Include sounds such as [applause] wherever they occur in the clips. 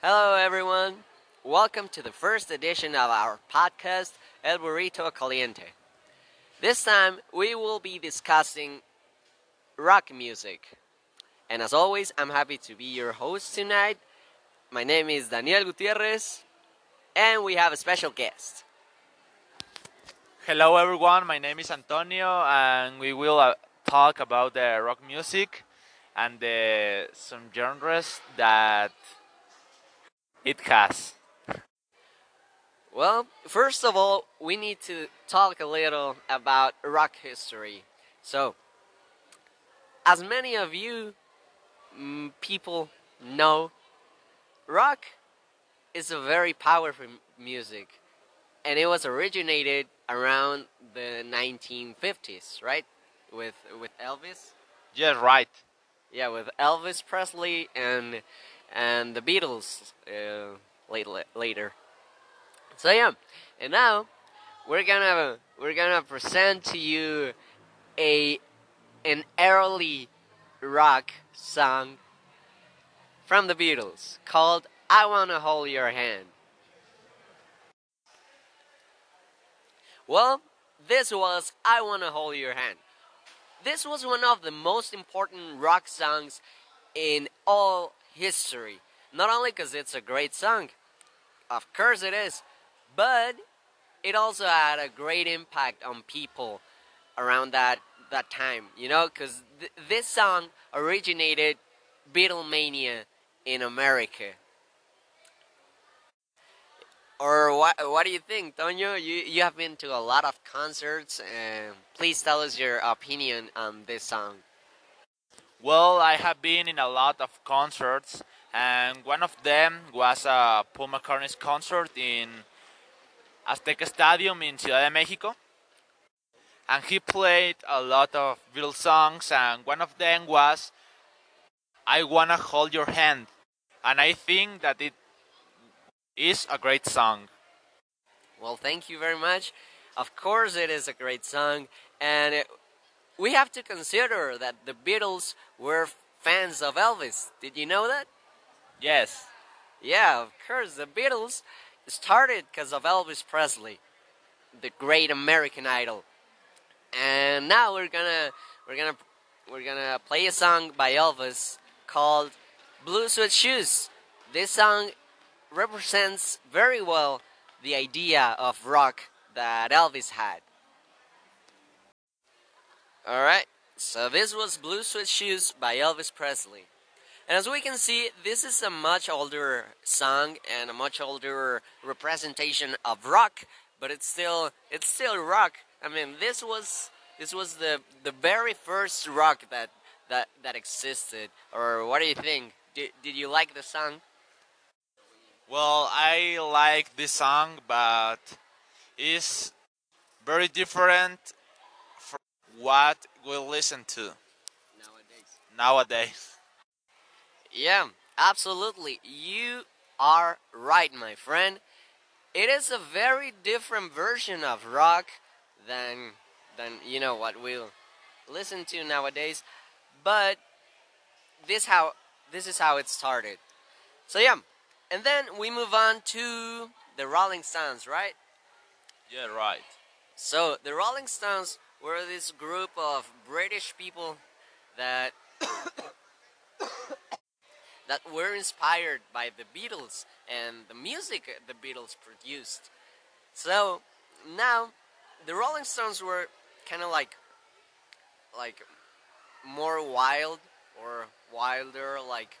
Hello, everyone. Welcome to the first edition of our podcast, El Burrito Caliente. This time, we will be discussing rock music. And as always, I'm happy to be your host tonight. My name is Daniel Gutierrez, and we have a special guest. Hello, everyone. My name is Antonio, and we will uh, talk about the rock music and the, some genres that it has. Well, first of all, we need to talk a little about rock history. So, as many of you mm, people know, rock is a very powerful music, and it was originated around the 1950s, right? With with Elvis. Yes, right. Yeah, with Elvis Presley and and the Beatles uh, later later. So yeah, and now we're gonna we're gonna present to you a an early rock song from the Beatles called "I Wanna Hold Your Hand." Well, this was "I Wanna Hold Your Hand." This was one of the most important rock songs in all history. Not only because it's a great song, of course it is, but it also had a great impact on people around that that time. You know, because th- this song originated Beatlemania in America. Or what? What do you think, Tonyo? You you have been to a lot of concerts, and please tell us your opinion on this song. Well, I have been in a lot of concerts, and one of them was a Paul McCartney's concert in Azteca Stadium in Ciudad de Mexico. And he played a lot of Beatles songs, and one of them was I Wanna Hold Your Hand. And I think that it is a great song. Well, thank you very much. Of course, it is a great song, and it, we have to consider that the Beatles were fans of Elvis. Did you know that? Yes. Yeah, of course. The Beatles started because of Elvis Presley, the great American Idol. And now we're gonna we're gonna we're gonna play a song by Elvis called "Blue Suede Shoes." This song represents very well the idea of rock that Elvis had. All right, so this was "Blue Suede Shoes" by Elvis Presley. And as we can see, this is a much older song and a much older representation of rock, but it's still it's still rock. I mean, this was this was the the very first rock that that that existed. Or what do you think? Did did you like the song? Well, I like this song, but it's very different what we listen to Nowadays. nowadays. Yeah, absolutely. You are right, my friend. It is a very different version of rock than than you know what we'll listen to nowadays. But this how this is how it started. So yeah, and then we move on to the Rolling Stones, right? Yeah, right. So the Rolling Stones were this group of British people that [coughs] that were inspired by the Beatles and the music the Beatles produced. So now the Rolling Stones were kind of like like more wild or wilder like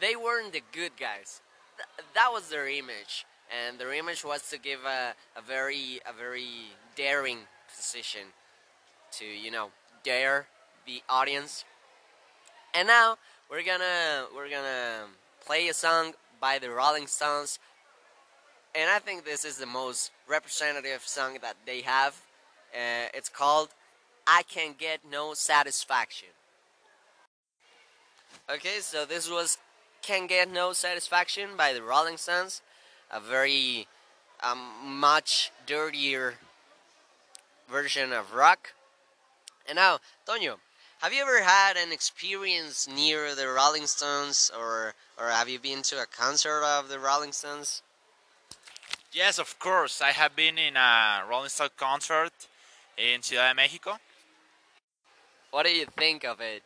they weren't the good guys. Th- that was their image and their image was to give a, a very a very daring position to you know dare the audience. And now we're gonna we're gonna play a song by the rolling stones. And i think this is the most representative song that they have. Uh, it's called i can get no satisfaction. Okay so this was can get no satisfaction by the rolling stones. A very um, much dirtier version of rock. And now, Tonyo, have you ever had an experience near the Rolling Stones, or or have you been to a concert of the Rolling Stones? Yes, of course. I have been in a Rolling Stone concert in Ciudad de Mexico. What do you think of it?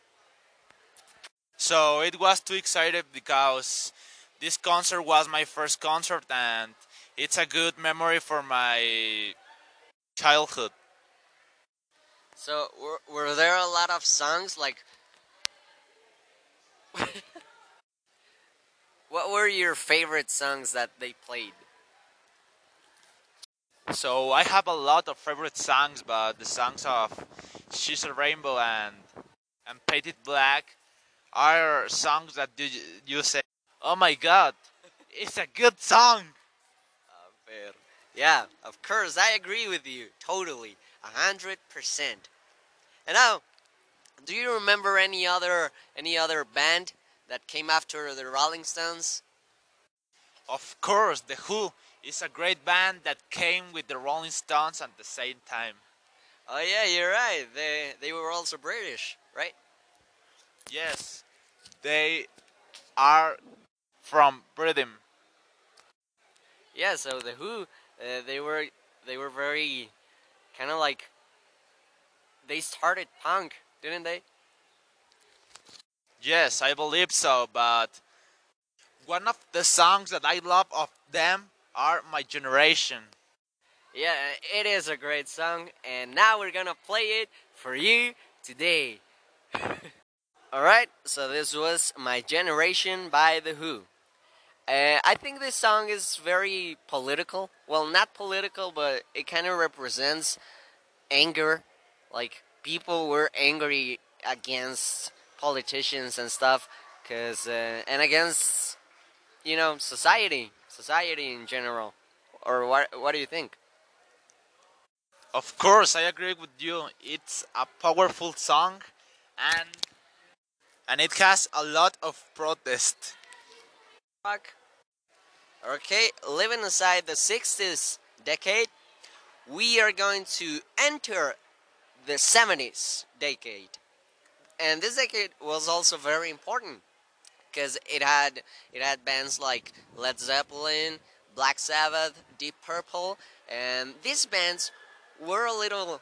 So it was too excited because this concert was my first concert and it's a good memory for my childhood. So were, were there a lot of songs like [laughs] What were your favorite songs that they played? So I have a lot of favorite songs, but the songs of She's a Rainbow and and Paint It Black are songs that you, you say, "Oh my God, it's a good song." Yeah, of course, I agree with you. Totally. A hundred percent. And now, do you remember any other any other band that came after the Rolling Stones? Of course, The Who is a great band that came with the Rolling Stones at the same time. Oh yeah, you're right. They they were also British, right? Yes, they are from Britain. Yeah, so the Who, uh, they were they were very kind of like they started punk, didn't they? Yes, I believe so, but one of the songs that I love of them are My Generation. Yeah, it is a great song, and now we're gonna play it for you today. [laughs] Alright, so this was My Generation by The Who. Uh, I think this song is very political. Well, not political, but it kind of represents anger. Like, people were angry against politicians and stuff, cause, uh, and against, you know, society. Society in general. Or what, what do you think? Of course, I agree with you. It's a powerful song and and it has a lot of protest. Fuck. Okay, living inside the 60s decade, we are going to enter the 70s decade. And this decade was also very important because it had it had bands like Led Zeppelin, Black Sabbath, Deep Purple, and these bands were a little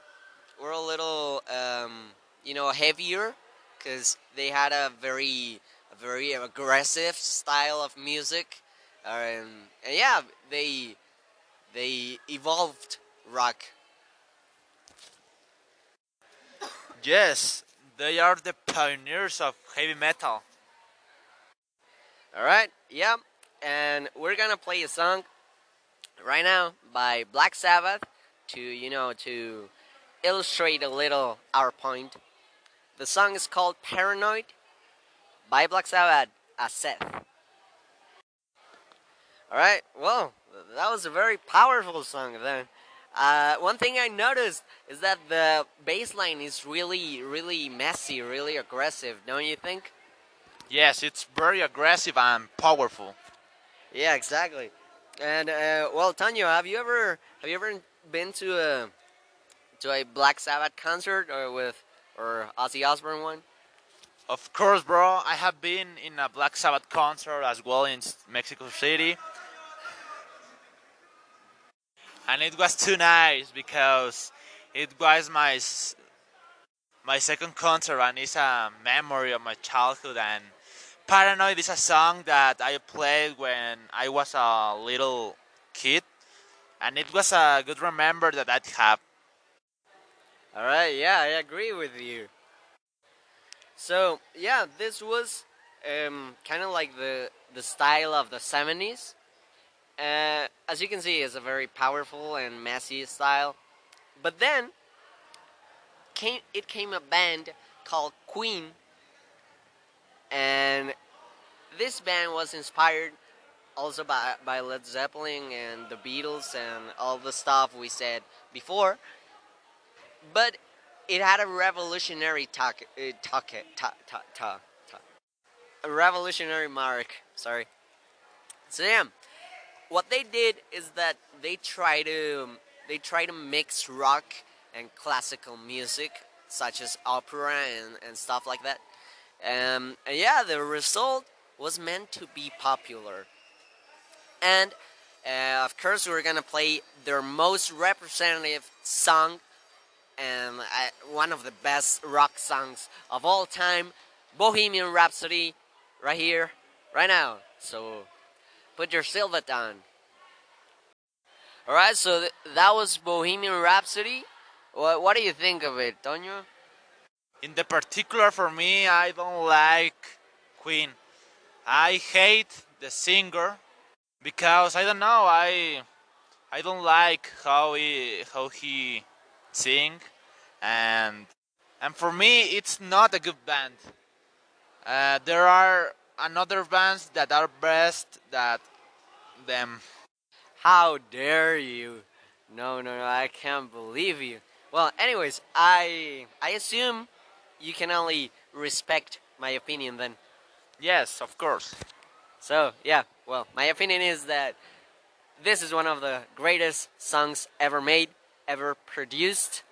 were a little um, you know heavier because they had a very a very aggressive style of music, um, and yeah, they they evolved rock. Yes, they are the pioneers of heavy metal. All right, yeah, and we're gonna play a song right now by Black Sabbath to you know to illustrate a little our point. The song is called Paranoid by Black Sabbath as Seth. Alright, well, that was a very powerful song then. Uh, one thing I noticed is that the bass line is really, really messy, really aggressive, don't you think? Yes, it's very aggressive and powerful. Yeah, exactly. And uh, well, Tanya, have you ever have you ever been to a to a Black Sabbath concert or with or Ozzy Osbourne one? Of course, bro. I have been in a Black Sabbath concert as well in Mexico City. And it was too nice because it was my my second concert and it's a memory of my childhood and Paranoid is a song that I played when I was a little kid and it was a good remember that that happened All right, yeah, I agree with you. So yeah, this was um, kind of like the the style of the '70s. Uh, as you can see, it's a very powerful and messy style. But then came it came a band called Queen, and this band was inspired also by by Led Zeppelin and the Beatles and all the stuff we said before. But it had a revolutionary talk, uh, talk, talk, talk, talk, a revolutionary mark. Sorry. So yeah, what they did is that they try to they try to mix rock and classical music such as opera and, and stuff like that. Um, and yeah, the result was meant to be popular. And uh, of course, we're gonna play their most representative song and uh, one of the best rock songs of all time, Bohemian Rhapsody, right here, right now. So put your silver on. Alright, so th- that was Bohemian Rhapsody. What, what do you think of it, Tonyo? In the particular, for me, I don't like Queen. I hate the singer because I don't know. I I don't like how he how he sing, and and for me, it's not a good band. Uh, there are another bands that are best that them. How dare you? No, no, no, I can't believe you. Well, anyways, I I assume you can only respect my opinion then. Yes, of course. So, yeah, well, my opinion is that this is one of the greatest songs ever made, ever produced,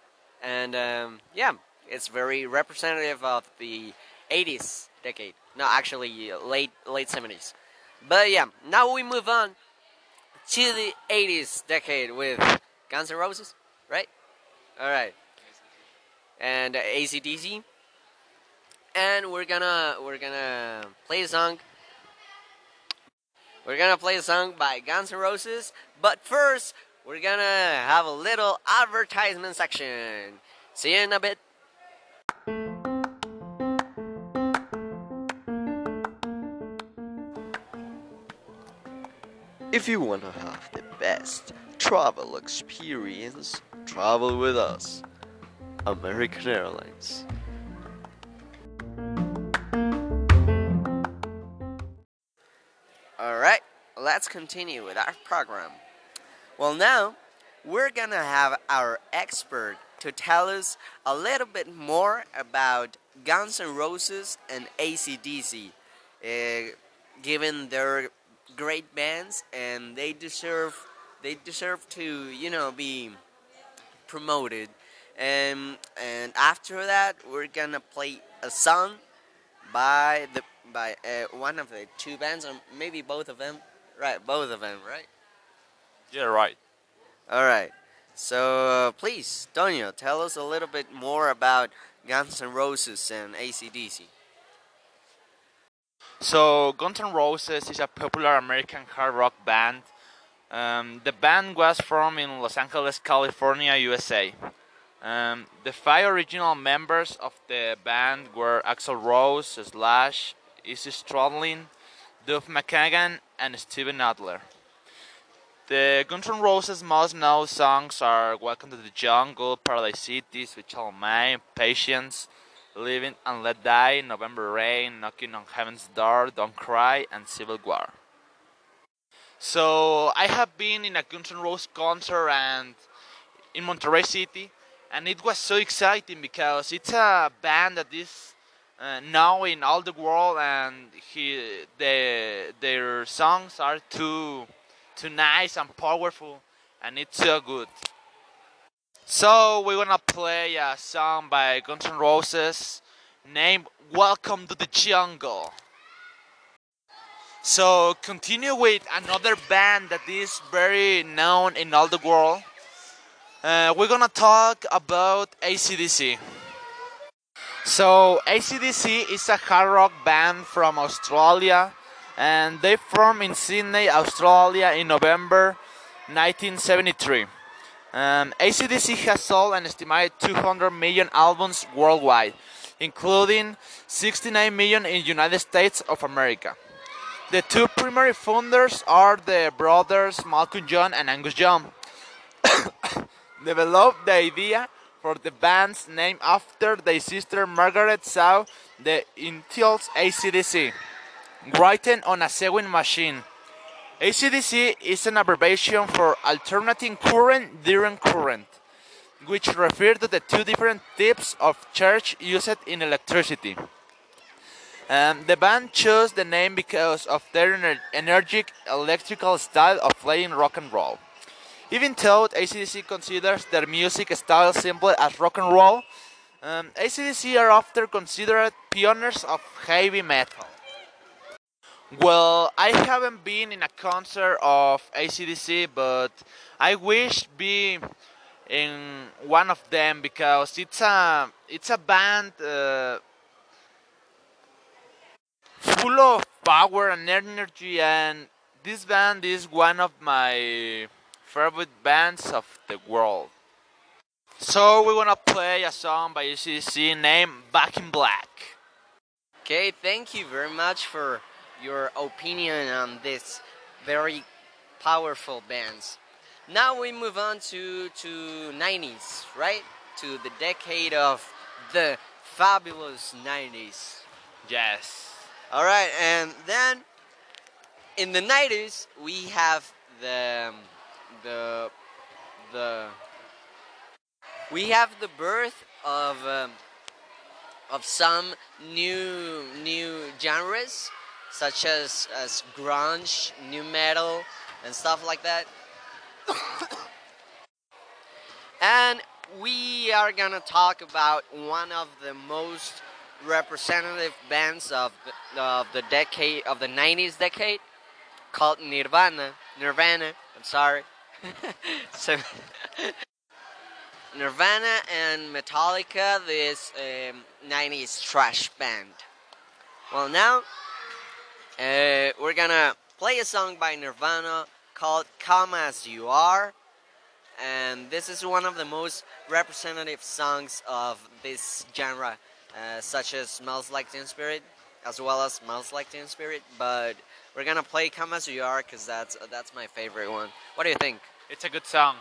and um, yeah, it's very representative of the 80s decade. No, actually, late late 70s. But yeah, now we move on to the 80s decade with Guns N' Roses, right? All right, and uh, ACDC, and we're gonna we're gonna play a song. We're gonna play a song by Guns N' Roses, but first we're gonna have a little advertisement section. See you in a bit. If you want to have the best travel experience, travel with us. American Airlines. Alright, let's continue with our program. Well, now we're gonna have our expert to tell us a little bit more about Guns N' Roses and ACDC, uh, given their great bands and they deserve they deserve to you know be promoted. And and after that we're gonna play a song by the by uh, one of the two bands or maybe both of them. Right both of them right? Yeah, right. all right. So uh, please Tonio tell us a little bit more about Guns N' Roses and ACDC So, Guns N' Roses is a popular American hard rock band. Um, the band was formed in Los Angeles, California, USA. Um, the five original members of the band were Axl Rose, Slash, Izzy Stradlin, Duff McKagan, and Steven Adler. The Guns N' Roses' most known songs are Welcome to the Jungle, Paradise City, Sweet Child of Mine, Patience, Living and Let Die, November Rain, Knocking on Heaven's Door, Don't Cry, and Civil War. So I have been in a Guns N' Roses concert and in Monterrey City, and it was so exciting because it's a band that is uh, now in all the world, and he the their songs are too too nice and powerful, and it's so good. So we're gonna play a song by Guns N' Roses named "Welcome to the Jungle." So continue with another band that is very known in all the world. Uh, we're gonna talk about ACDC. So ACDC is a hard rock band from Australia, and they formed in Sydney, Australia, in November 1973. Um, ACDC has sold an estimated 200 million albums worldwide, including 69 million in the United States of America. The two primary founders are the brothers Malcolm John and Angus John. [coughs] Developed the idea for the band's name after their sister Margaret saw the Intials ACDC written on a sewing machine. ACDC is an abbreviation for Alternating Current Direct Current, which refers to the two different types of charge used in electricity. Um, the band chose the name because of their ener- energetic electrical style of playing rock and roll. Even though ACDC considers their music style simply as rock and roll, Um, ACDC are often considered pioneers of heavy metal. Well, I haven't been in a concert of ACDC, but I wish be in one of them because it's a it's a band uh, full of power and energy, and this band is one of my favorite bands of the world. So we wanna play a song by ACDC named Back in Black. Okay, thank you very much for your opinion on this very powerful bands. Now we move on to to 90s, right? To the decade of the fabulous 90s. Yes. All right, and then in the 90s we have the the the we have the birth of um, of some new new genres such as as grunge, nu metal, and stuff like that. [coughs] and we are gonna talk about one of the most representative bands of the, of the decade of the 90s decade called Nirvana. Nirvana. I'm sorry. [laughs] so [laughs] Nirvana and Metallica, this um, 90s thrash band. Well, now uh, we're gonna play a song by Nirvana called Come As You Are. And this is one of the most representative songs of this genre, uh, such as Smells Like Teen Spirit, as well as Smells Like Teen Spirit. But we're gonna play Come As You Are because that's, that's my favorite one. What do you think? It's a good song.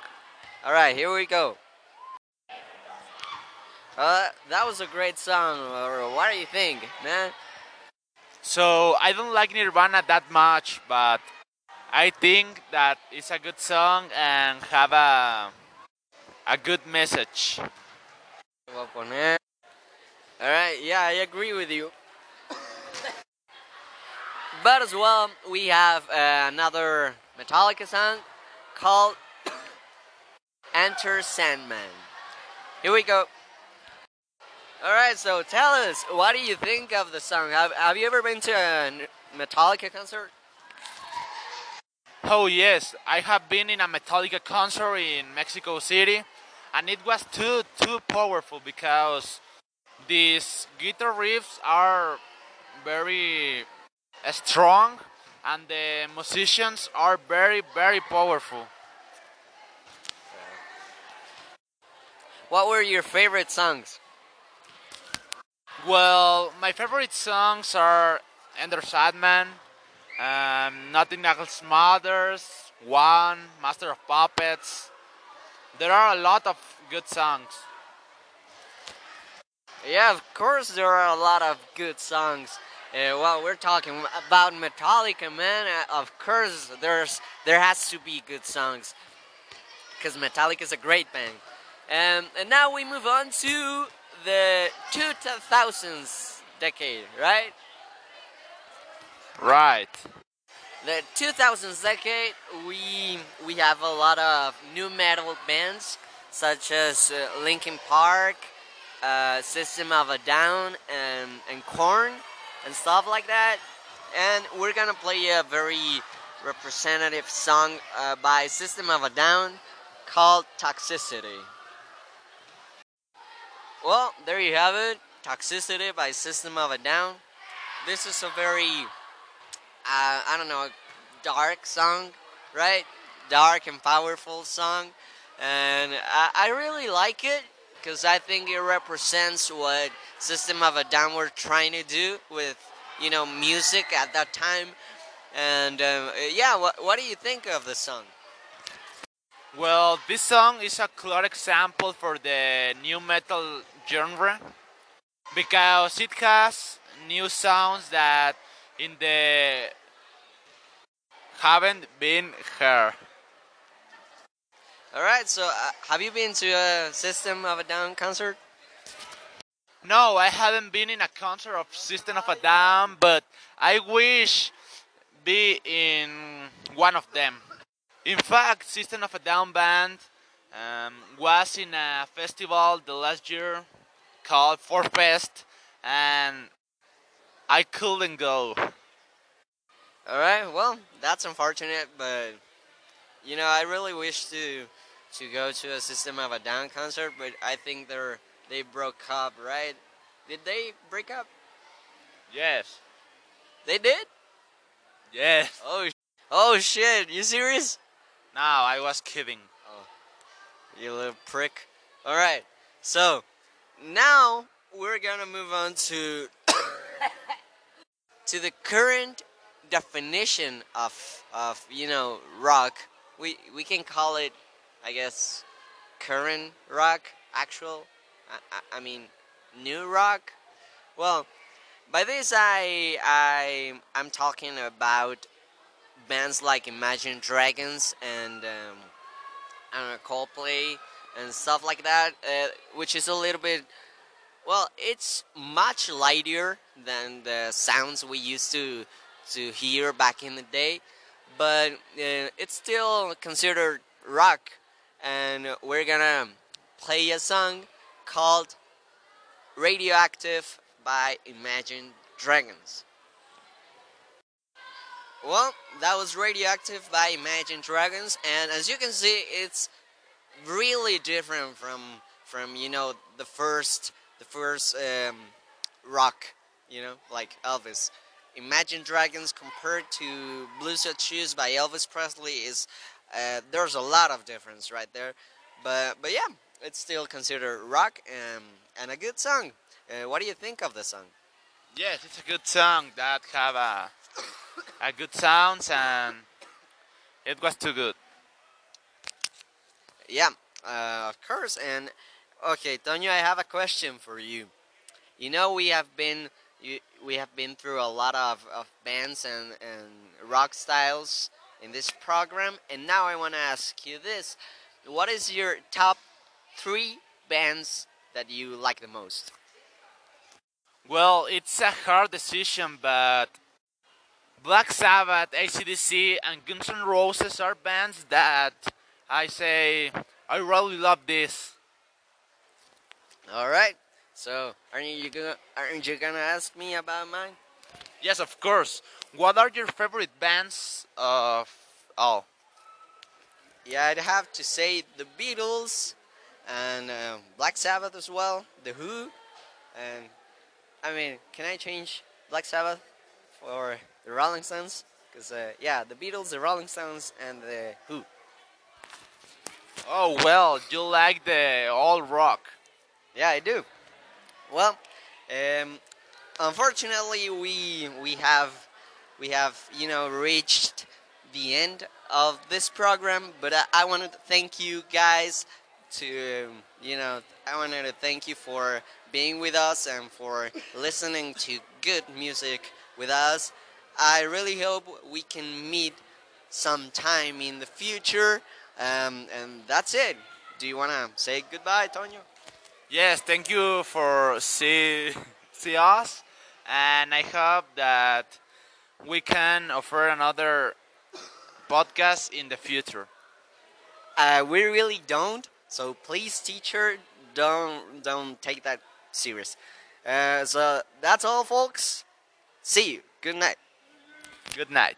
All right, here we go. Uh, that was a great song. What do you think, man? So I don't like Nirvana that much, but I think that it's a good song and have a a good message. Voy a poner. All right, yeah, I agree with you. [laughs] but as well, we have uh, another Metallica song called [coughs] Enter Sandman. Here we go. All right, so tell us, what do you think of the song? Have, have you ever been to a Metallica concert? Oh yes, I have been in a Metallica concert in Mexico City, and it was too too powerful because these guitar riffs are very strong, and the musicians are very very powerful. What were your favorite songs? Well, my favorite songs are Enter Sandman, um, Nothing Else Matters, One, Master of Puppets. There are a lot of good songs. Yeah, of course there are a lot of good songs. Uh, well, we're talking about Metallica, man. Uh, of course, there's there has to be good songs because Metallica is a great band. Um, and now we move on to the 2000s decade, right? Right. The 2000s decade, we we have a lot of nu metal bands such as uh, Linkin Park, uh, System of a Down, and and Korn, and stuff like that. And we're gonna play a very representative song uh, by System of a Down called Toxicity. Well, there you have it. Toxicity by System of a Down. This is a very, uh, I don't know, dark song, right? Dark and powerful song. And I, I really like it because I think it represents what System of a Down were trying to do with, you know, music at that time. And um, yeah, what, what do you think of the song? Well, this song is a clear example for the nu metal genre because it has new sounds that in the haven't been heard. All right, so uh, have you been to a System of a Down concert? No, I haven't been in a concert of System of a Down, but I wish be in one of them. In fact, System of a Down band um, was in a festival the last year called For Fest, and I couldn't go. All right. Well, that's unfortunate, but you know, I really wish to to go to a System of a Down concert, but I think they're they broke up, right? Did they break up? Yes. They did? Yes. Oh, oh shit! You serious? No, I was kidding. You little prick. All right. So now we're gonna move on to [coughs] to the current definition of of you know rock. We we can call it, I guess, current rock, actual. I, I, I mean, new rock. Well, by this I I I'm talking about bands like Imagine Dragons and um, Know Coldplay and stuff like that, uh, which is a little bit. Well, it's much lighter than the sounds we used to to hear back in the day, but uh, it's still considered rock. And we're gonna play a song called "Radioactive" by Imagine Dragons. Well, that was Radioactive by Imagine Dragons, and as you can see, it's really different from from you know the first the first um, rock, you know, like Elvis. Imagine Dragons compared to Blue Suede Shoes by Elvis Presley is uh, there's a lot of difference right there, but but yeah, it's still considered rock and and a good song. Uh, what do you think of the song? Yes, it's a good song that have a a good sounds and it was too good. Yeah, uh, of course. And okay, Tonyo, I have a question for you. You know, we have been you, we have been through a lot of, of bands and, and rock styles in this program, and now I want to ask you this: What is your top three bands that you like the most? Well, it's a hard decision, but Black Sabbath, ACDC, and Guns N' Roses are bands that I say I really love this. All right. So, aren't you gonna aren't you gonna ask me about mine? Yes, of course. What are your favorite bands of all? Yeah, I'd have to say the Beatles and uh, Black Sabbath as well, the Who, and I mean, can I change Black Sabbath for the Rolling Stones? Because uh, yeah, the Beatles, the Rolling Stones, and the Who. Oh well, you like the all rock. Yeah, I do. Well, um, unfortunately, we we have we have you know reached the end of this program, but I, I wanted to thank you guys to you know I wanted to thank you for being with us and for listening to good music with us. I really hope we can meet sometime in the future. Um, and that's it. Do you want to say goodbye, Tonyo? Yes, thank you for see see us, and I hope that we can offer another podcast in the future. Uh, we really don't. So please, teacher, don't don't take that serious. Uh, so that's all, folks. See you. Good night. Good night.